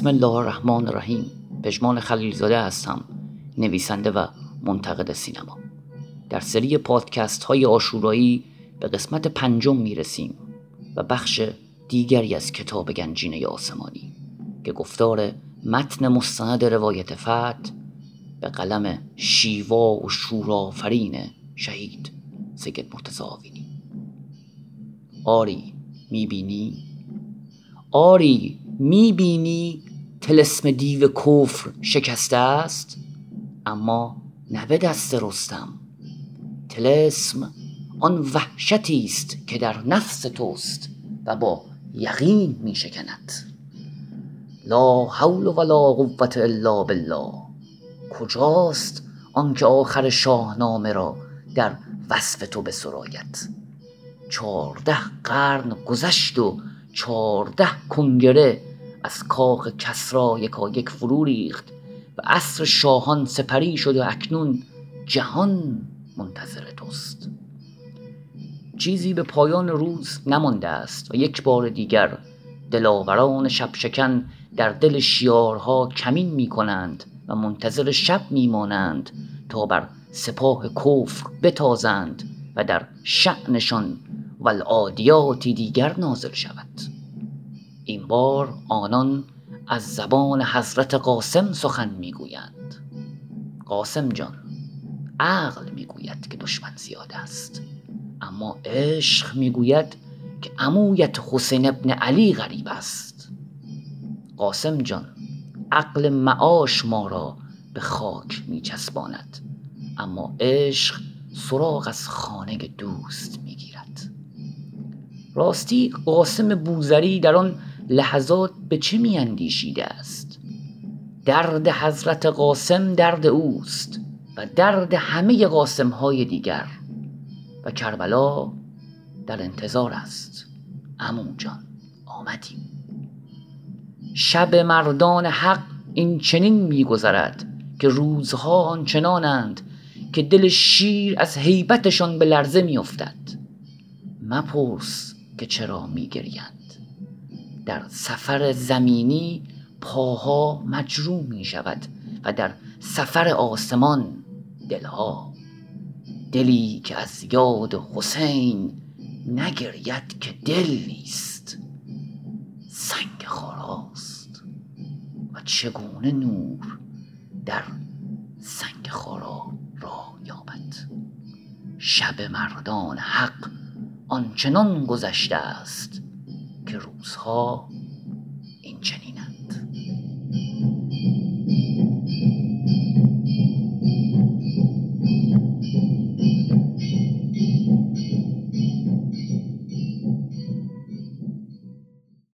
بسم الله الرحمن الرحیم. پژمان خلیلزاده هستم نویسنده و منتقد سینما. در سری پادکست های آشورایی به قسمت پنجم می‌رسیم و بخش دیگری از کتاب گنجینه آسمانی که گفتار متن مستند روایت فت به قلم شیوا و شورافرین شهید سید مرتضی آوینی. آری می‌بینی؟ آری می‌بینی تلسم دیو کفر شکسته است؟ اما نه به دست رستم. تلسم آن وحشتی است که در نفس توست و با یقین می شکند لا حول ولا قوت الا بالله. کجاست آنکه آخر شاهنامه را در وصف تو بسراید چهارده قرن گذشت و چهارده کنگره از کاخ کسرا یکا یک فرو ریخت و عصر شاهان سپری شد و اکنون جهان منتظر توست. چیزی به پایان روز نمانده است و یک بار دیگر دلاوران شب در دل شیارها کمین می کنند و منتظر شب می مانند تا بر سپاه کفر بتازند و در شعنشان و العادیاتی دیگر نازل شود. این بار آنان از زبان حضرت قاسم سخن می‌گویند. قاسم جان عقل می‌گوید که دشمن زیاد است اما عشق می‌گوید که عمویت حسین ابن علی غریب است. قاسم جان عقل معاش ما را به خاک میچسباند. اما عشق سراغ از خانه دوست می‌گیرد. راستی قاسم بوزری در آن لحظات به چه میاندیشیده است؟ درد حضرت قاسم درد اوست و درد همه قاسم های دیگر و کربلا در انتظار است. امون جان آمدیم. شب مردان حق این چنین میگذرد که روزها آنچنانند که دل شیر از هیبتشان به لرزه میافتد. مپرس که چرا میگریند در سفر زمینی پاها مجروم می شود و در سفر آسمان دلها. دلی که از یاد حسین نگرید که دل نیست سنگ خاراست و چگونه نور در سنگ خارا راه یابد؟ شب مردان حق آنچنان گذشته است که روزها